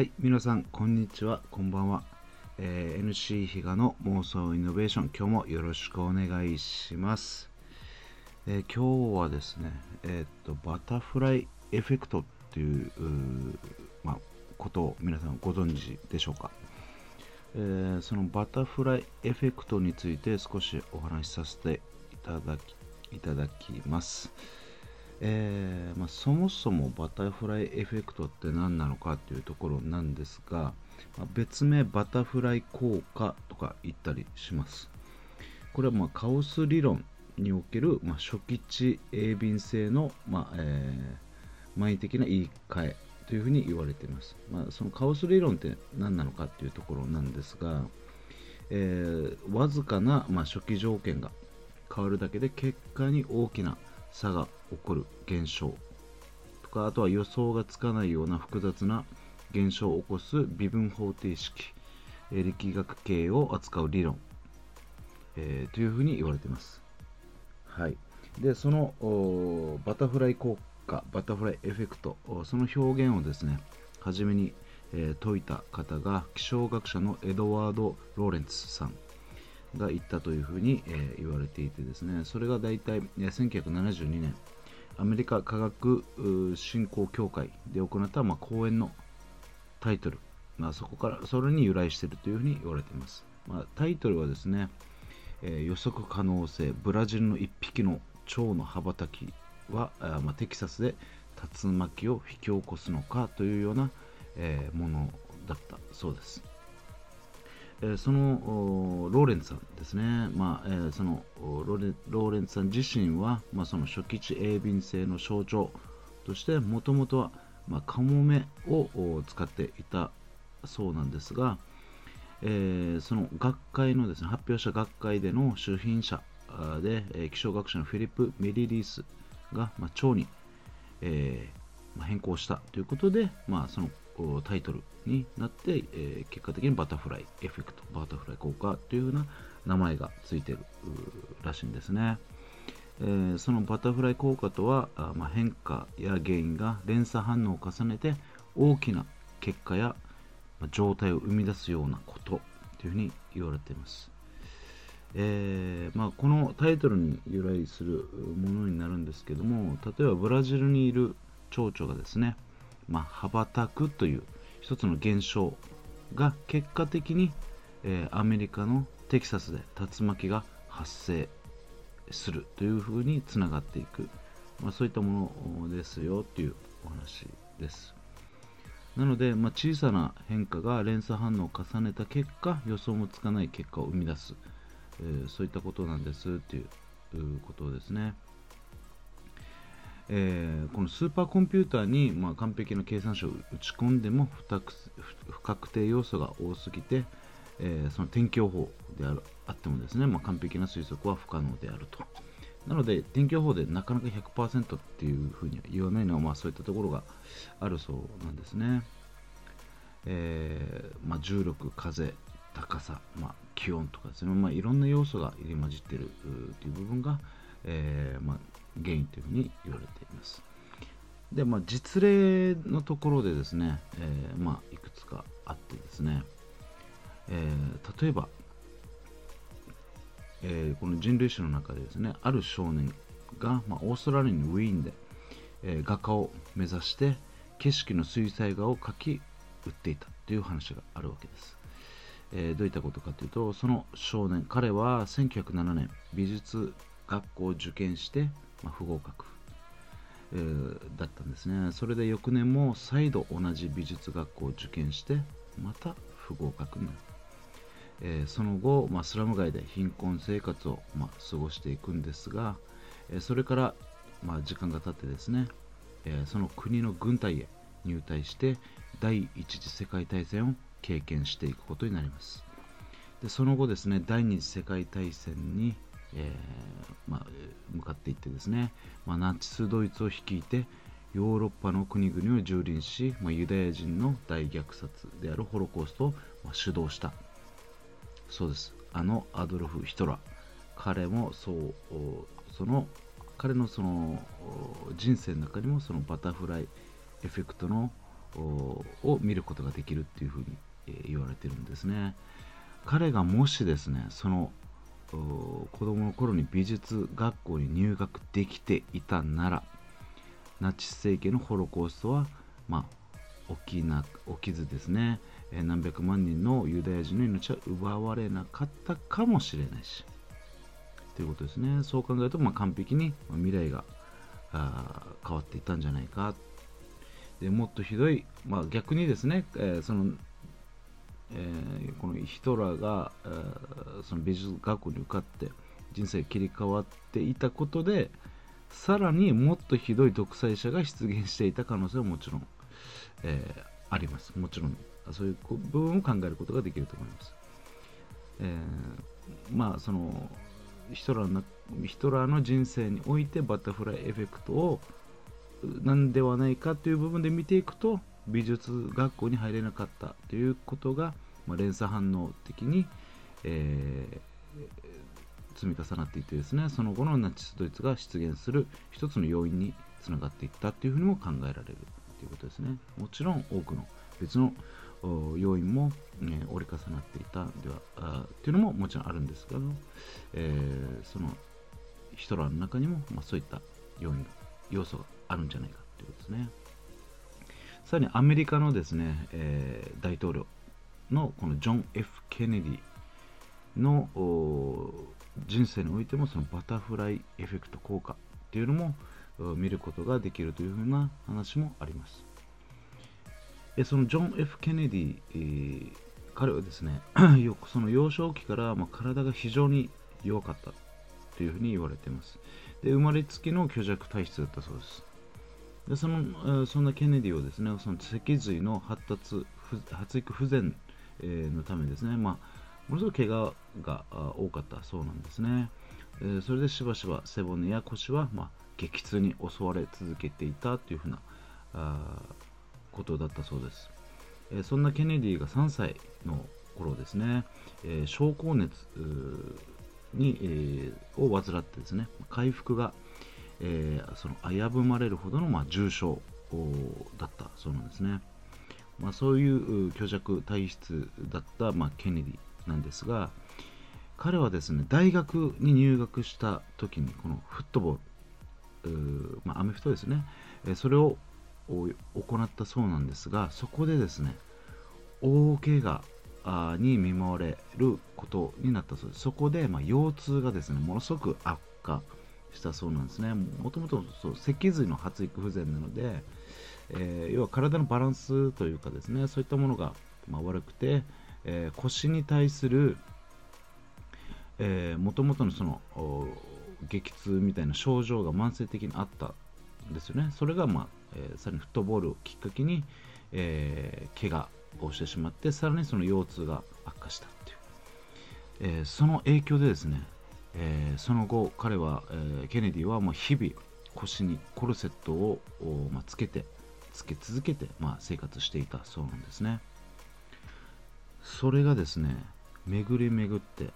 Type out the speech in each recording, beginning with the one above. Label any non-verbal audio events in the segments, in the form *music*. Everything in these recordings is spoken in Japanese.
はい、皆さん、こんにちは、こんばんは。えー NC 比嘉の妄想イノベーション、今日もよろしくお願いします。えー今日はですね、えーっと、バタフライエフェクトっていううまあ、ことを皆さんご存知でしょうか。えーそのバタフライエフェクトについて少しお話しさせていただきいただきます。えーまあ、そもそもバタフライエフェクトって何なのかっていうところなんですが、まあ別名バタフライ効果とか言ったりします。これはまカオス理論における、まあ、初期値鋭敏性の、まあえー前的な言い換えというふうに言われています。まあ、そのカオス理論って何なのかっていうところなんですが、えーわずかな、ま、初期条件が変わるだけで結果に大きな差が起こる現象とかあとは予想がつかないような複雑な現象を起こす微分方程式、力学系を扱う理論、えーというふうに言われています。はい、でそのバタフライ効果バタフライエフェクトその表現をですね初めに、えー説いた方が気象学者のエドワード・ローレンツさんが言ったというふうに、え言われていてですね。それが大体1972年アメリカ科学振興協会で行った、ま、講演のタイトル、まあ、そこからそれに由来しているというふうに言われています、まあ、タイトルはですね、え予測可能性ブラジルの1匹の蝶の羽ばたきは、あまあ、テキサスで竜巻を引き起こすのかというような、えーものだったそうです。えーそのおローレンツさんですね、まあえーそのおローレローレンツさん自身は、まあ、その初期値鋭敏性の象徴としてもともとは、まあ、カモメをお使っていたそうなんですが、えーその学会のですね発表した学会での主賓者あーで、えー気象学者のフィリップ・メリリースが、まあ、蝶に、えーまあ、変更したということで、まあ、そのおタイトルになって、えー結果的にバタフライエフェクトバタフライ効果というふうな名前がついているらしいんですね、えーそのバタフライ効果とはあまあ、変化や原因が連鎖反応を重ねて大きな結果やま状態を生み出すようなことというふうに言われています。えーまあ、このタイトルに由来するものになるんですけども例えばブラジルにいる蝶々がですね、まあ、羽ばたくという一つの現象が結果的に、えーアメリカのテキサスで竜巻が発生するというふうにつながっていく、まあ、そういったものですよというお話です。なので、まあ、小さな変化が連鎖反応を重ねた結果予想もつかない結果を生み出す。えーそういったことなんですっていういうことですね。えーこのスーパーコンピューターに、まあ、完璧な計算書を打ち込んでも不確定要素が多すぎて、えーその天気予報であるあってもですね、まあ、完璧な推測は不可能であると。なので天気予報でなかなか100%っていうふうには言わないのは、まあ、そういったところがあるそうなんですね。えーまあ、重力、風、高さ、まあ、気温とかですね、まあ、いろんな要素が入り混じっているという部分が、えーまあ、原因というふうに言われています。で、まあ、実例のところでですね、えーまあ、いくつかあってですね、えー例えば、えーこの人類史の中でですね、ある少年が、まあ、オーストラリアのウィーンで、えー画家を目指して景色の水彩画を描き売っていたという話があるわけです。えーどういったことかというとその少年彼は1907年美術学校を受験して、まあ、不合格、えーだったんですね。それで翌年も再度同じ美術学校を受験してまた不合格になる、えーその後、まあ、スラム街で貧困生活を、まあ、過ごしていくんですが、えーそれから、まあ、時間が経ってですね、えその国の軍隊へ入隊して第一次世界大戦を経験していくことになります。でその後ですね第二次世界大戦に、えーまあ、向かっていってですね、まあ、ナチスドイツを率いてヨーロッパの国々を蹂躙し、まあ、ユダヤ人の大虐殺であるホロコーストを、まあ主導した。そうです。あのアドルフ・ヒトラー。彼もそうその彼のその人生の中にもそのバタフライエフェクトのを見ることができるっていうふうに、え、言われてるんですね。彼がもしですねその子供の頃に美術学校に入学できていたならナチス政権のホロコーストは、まあ、起きな起きずですね。え何百万人のユダヤ人の命は奪われなかったかもしれないし。ということですね。そう考えると、まあ、完璧に未来が変わっていったんじゃないか。でもっとひどい、まあ、逆にですね、えー、そのえー、ヒトラーが、えー、その美術学校に受かって人生切り替わっていたことでさらにもっとひどい独裁者が出現していた可能性はもちろん、えー、あります。もちろんそういう部分を考えることができると思います、えー、まあそのヒトラーのヒトラーの人生においてバタフライエフェクトをなんではないかという部分で見ていくと美術学校に入れなかったということが、まあ、連鎖反応的に、えー、積み重なっていてですねその後のナチスドイツが出現する一つの要因につながっていったというふうにも考えられるということですねもちろん多くの別の要因も、ね、折り重なっていたではあっていうのももちろんあるんですけど、えー、そのヒトラーの中にも、まあ、そういった要因要素があるんじゃないかということですね。さらにアメリカのですね、えー、大統領のこのジョン・ F・ ケネディの人生においてもそのバタフライエフェクト効果っていうのも見ることができるというふうな話もあります。そのジョン・ F・ ケネディ、彼はですね *clears throat* その幼少期からま体が非常に弱かったというふうに言われています。で生まれつきの虚弱体質だったそうです。でそのそんなケネディをですねその脊髄の発達発育不全、のためですね、まあ、ものすごく怪我が多かったそうなんですね、え、それでしばしば背骨や腰は、ま、激痛に襲われ続けていたというふうなあことだったそうです、え、そんなケネディが3歳の頃ですね、え症候熱に、えを患ってですね回復がえー、その危ぶまれるほどの、ま、重症だったそうなんですね。まあ、そういう虚弱体質だった、まあ、ケネディなんですが彼はですね大学に入学した時にこのフットボールまあ、アメフトですね、えそれを行ったそうなんですがそこでですね大怪我に見舞われることになったそうですそこで、まあ、腰痛がですねものすごく悪化したそうなんですね。もともと脊髄の発育不全なので、えー、要は体のバランスというかですね、そういったものが、ま、悪くて、えー、腰に対する、もともとのその激痛みたいな症状が慢性的にあったんですよね。それが、まあえー、さらにフットボールをきっかけに、えー、怪我をしてしまって、さらにその腰痛が悪化したっていう。えー、その影響でですね、えー、その後彼は、えー、ケネディはもう日々腰にコルセットを、まあ、つけてつけ続けて、まあ、生活していたそうなんですね。それがですね巡り巡って、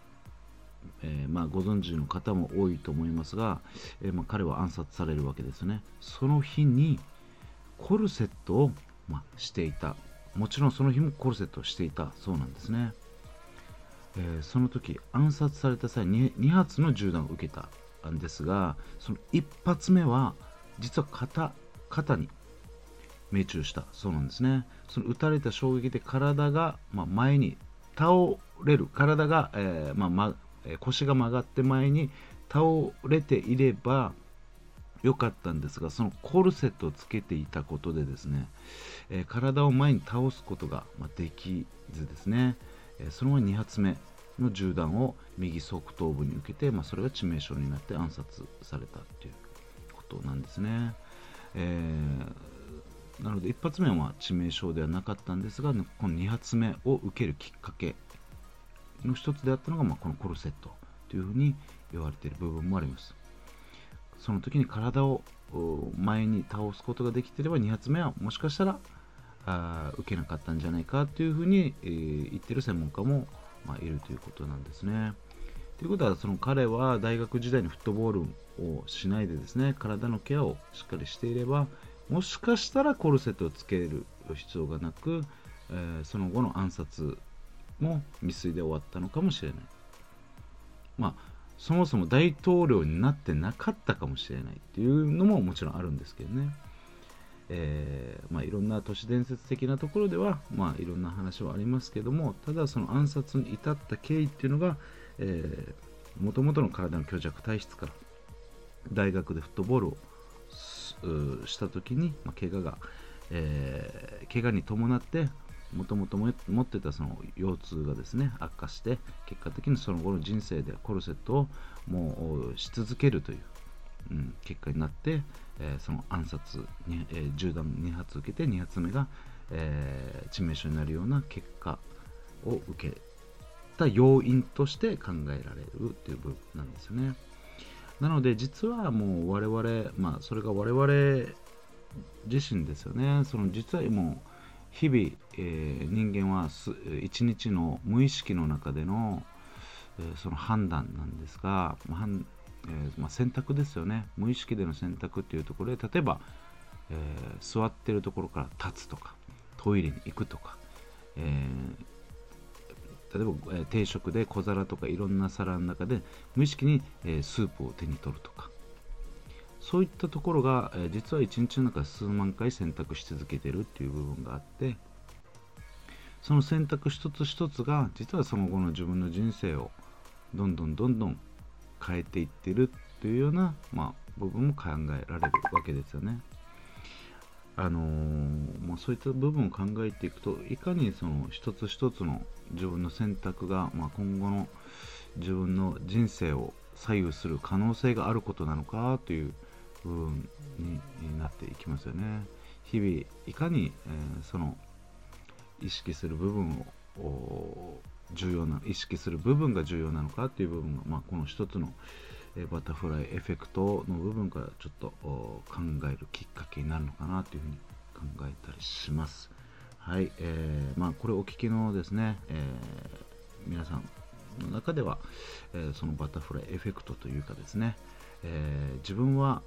えー、まあ、ご存知の方も多いと思いますが、えまあ、彼は暗殺されるわけですね。その日にコルセットを、ましていた。もちろんその日もコルセットをしていたそうなんですね。えー、その時暗殺された際に 2, 発の銃弾を受けたんですがその1発目は実は肩肩に命中した。そうなんですね。その撃たれた衝撃で体が、まあ、前に倒れる。体が、えー、まあま腰が曲がって前に倒れていればよかったんですがそのコルセットをつけていたことでですね、えー、体を前に倒すことが、ま、できずですね、えその後2発目の銃弾を右側頭部に受けて、まあ、それが致命傷になって暗殺されたということなんですね。えー、なので1発目は致命傷ではなかったんですが、この2発目を受けるきっかけの一つであったのが、まあ、このコルセットというふうに言われている部分もあります。その時に体を前に倒すことができていれば2発目はもしかしたらあ受けなかったんじゃないかというふうに、えー、言ってる専門家も、まあ、いるということなんですね。ということはその彼は大学時代にフットボールをしないでですね体のケアをしっかりしていればもしかしたらコルセットをつける必要がなく、えー、その後の暗殺も未遂で終わったのかもしれない。まあそもそも大統領になってなかったかもしれないっていうのももちろんあるんですけどね、えー、まあ、いろんな都市伝説的なところでは、まあ、いろんな話はありますけどもただその暗殺に至った経緯っていうのがもともとの体の虚弱体質から大学でフットボールをした時に、まあ、怪我が、えー、怪我に伴ってもともと持ってたその腰痛がですね悪化して結果的にその後の人生でコルセットをもうし続けるという、うん、結果になって、えー、その暗殺に、えー、銃弾2発受けて2発目が、えー、致命傷になるような結果を受けた要因として考えられるという部分なんですよね。なので実はもう我々、まあそれが我々自身ですよね。その実はもう日々、えー、人間は一日の無意識の中での、えー、その判断なんですが、まあえー、まあ、選択ですよね無意識での選択っていうところで例えば、え座ってるところから立つとかトイレに行くとか、え例えば、え定食で小皿とかいろんな皿の中で無意識に、えスープを手に取るとかそういったところが、え実は一日の中数万回選択し続けてるっていう部分があってその選択一つ一つが実はその後の自分の人生をどんどんどんどん変えていってるっていうような、まあ、部分も考えられるわけですよね。あのー、まあ、そういった部分を考えていくといかにその一つ一つの自分の選択が、まあ、今後の自分の人生を左右する可能性があることなのかという部分になっていきますよね。日々いかに、えー、その意識する部分を重要な意識する部分が重要なのかっていう部分が、まあ、この一つの、えバタフライエフェクトの部分からちょっと考えるきっかけになるのかなというふうに考えたりします。はい、えー、まあこれお聞きのですね、えー、皆さんの中では、えー、そのバタフライエフェクトというかですね、え、自分は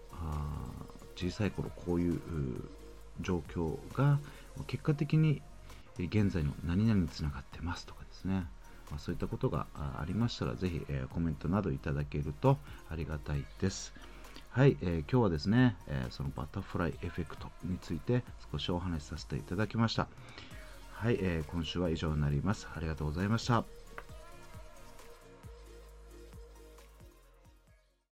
小さい頃こういう状況が結果的に現在の何々につながってますとかですね、まあ、そういったことがありましたらぜひ、えー、コメントなどいただけるとありがたいです。はい、えー、今日はですね、えー、そのバタフライエフェクトについて少しお話しさせていただきました。はい、えー、今週は以上になります。ありがとうございました。